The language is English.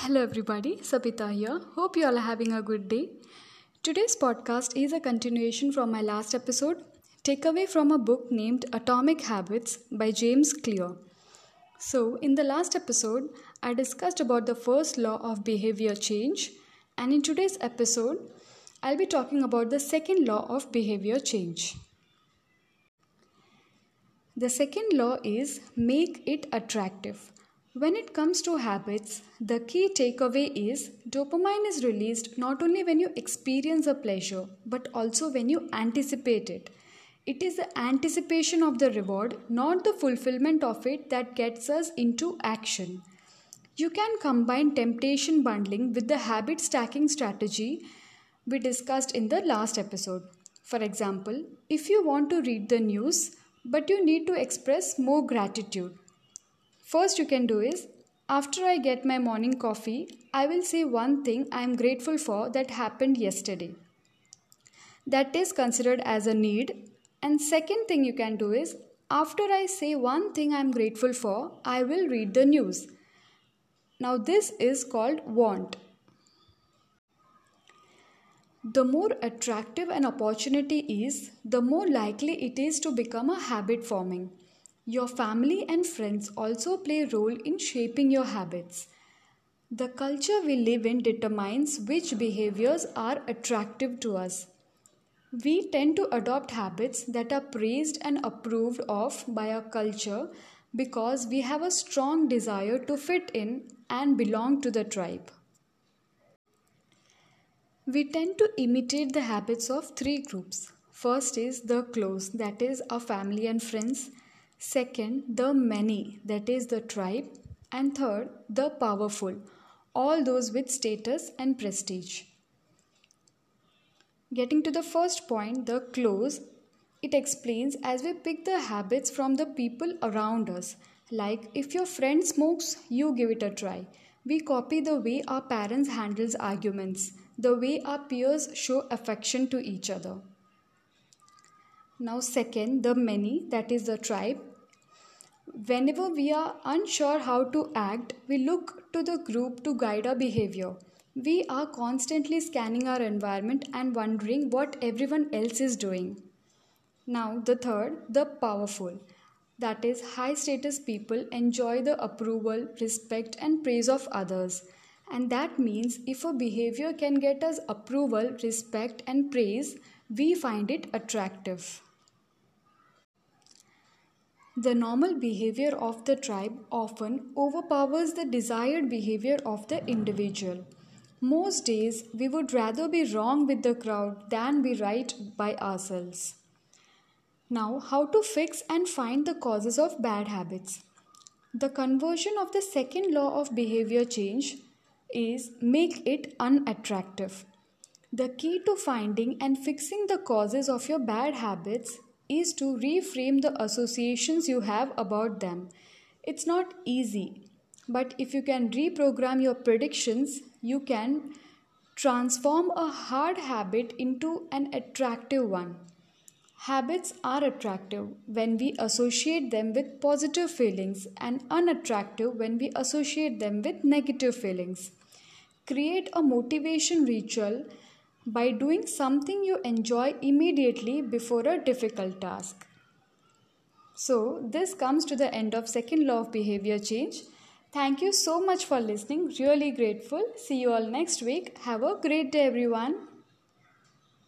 Hello, everybody. Sabita here. Hope you all are having a good day. Today's podcast is a continuation from my last episode, takeaway from a book named Atomic Habits by James Clear. So, in the last episode, I discussed about the first law of behavior change, and in today's episode, I'll be talking about the second law of behavior change. The second law is make it attractive. When it comes to habits, the key takeaway is dopamine is released not only when you experience a pleasure but also when you anticipate it. It is the anticipation of the reward, not the fulfillment of it, that gets us into action. You can combine temptation bundling with the habit stacking strategy we discussed in the last episode. For example, if you want to read the news but you need to express more gratitude, First, you can do is after I get my morning coffee, I will say one thing I am grateful for that happened yesterday. That is considered as a need. And second thing you can do is after I say one thing I am grateful for, I will read the news. Now, this is called want. The more attractive an opportunity is, the more likely it is to become a habit forming. Your family and friends also play a role in shaping your habits. The culture we live in determines which behaviors are attractive to us. We tend to adopt habits that are praised and approved of by our culture because we have a strong desire to fit in and belong to the tribe. We tend to imitate the habits of three groups. First is the close, that is, our family and friends. Second, the many, that is the tribe. And third, the powerful, all those with status and prestige. Getting to the first point, the close, it explains as we pick the habits from the people around us. Like if your friend smokes, you give it a try. We copy the way our parents handles arguments, the way our peers show affection to each other. Now, second, the many, that is the tribe, Whenever we are unsure how to act, we look to the group to guide our behavior. We are constantly scanning our environment and wondering what everyone else is doing. Now, the third, the powerful. That is, high status people enjoy the approval, respect, and praise of others. And that means if a behavior can get us approval, respect, and praise, we find it attractive. The normal behavior of the tribe often overpowers the desired behavior of the individual. Most days, we would rather be wrong with the crowd than be right by ourselves. Now, how to fix and find the causes of bad habits? The conversion of the second law of behavior change is make it unattractive. The key to finding and fixing the causes of your bad habits is to reframe the associations you have about them. It's not easy, but if you can reprogram your predictions, you can transform a hard habit into an attractive one. Habits are attractive when we associate them with positive feelings and unattractive when we associate them with negative feelings. Create a motivation ritual by doing something you enjoy immediately before a difficult task. So, this comes to the end of second law of behavior change. Thank you so much for listening. Really grateful. See you all next week. Have a great day everyone.